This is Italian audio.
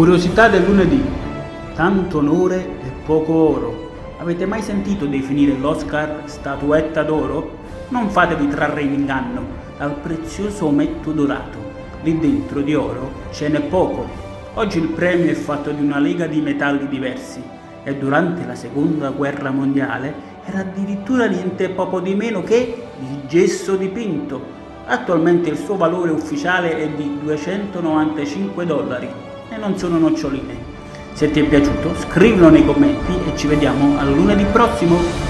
Curiosità del lunedì. Tanto onore e poco oro. Avete mai sentito definire l'Oscar statuetta d'oro? Non fatevi trarre in inganno dal prezioso ometto dorato. Lì dentro di oro ce n'è poco. Oggi il premio è fatto di una lega di metalli diversi e durante la seconda guerra mondiale era addirittura niente poco di meno che di gesso dipinto. Attualmente il suo valore ufficiale è di 295 dollari e non sono noccioline. Se ti è piaciuto scrivilo nei commenti e ci vediamo al lunedì prossimo.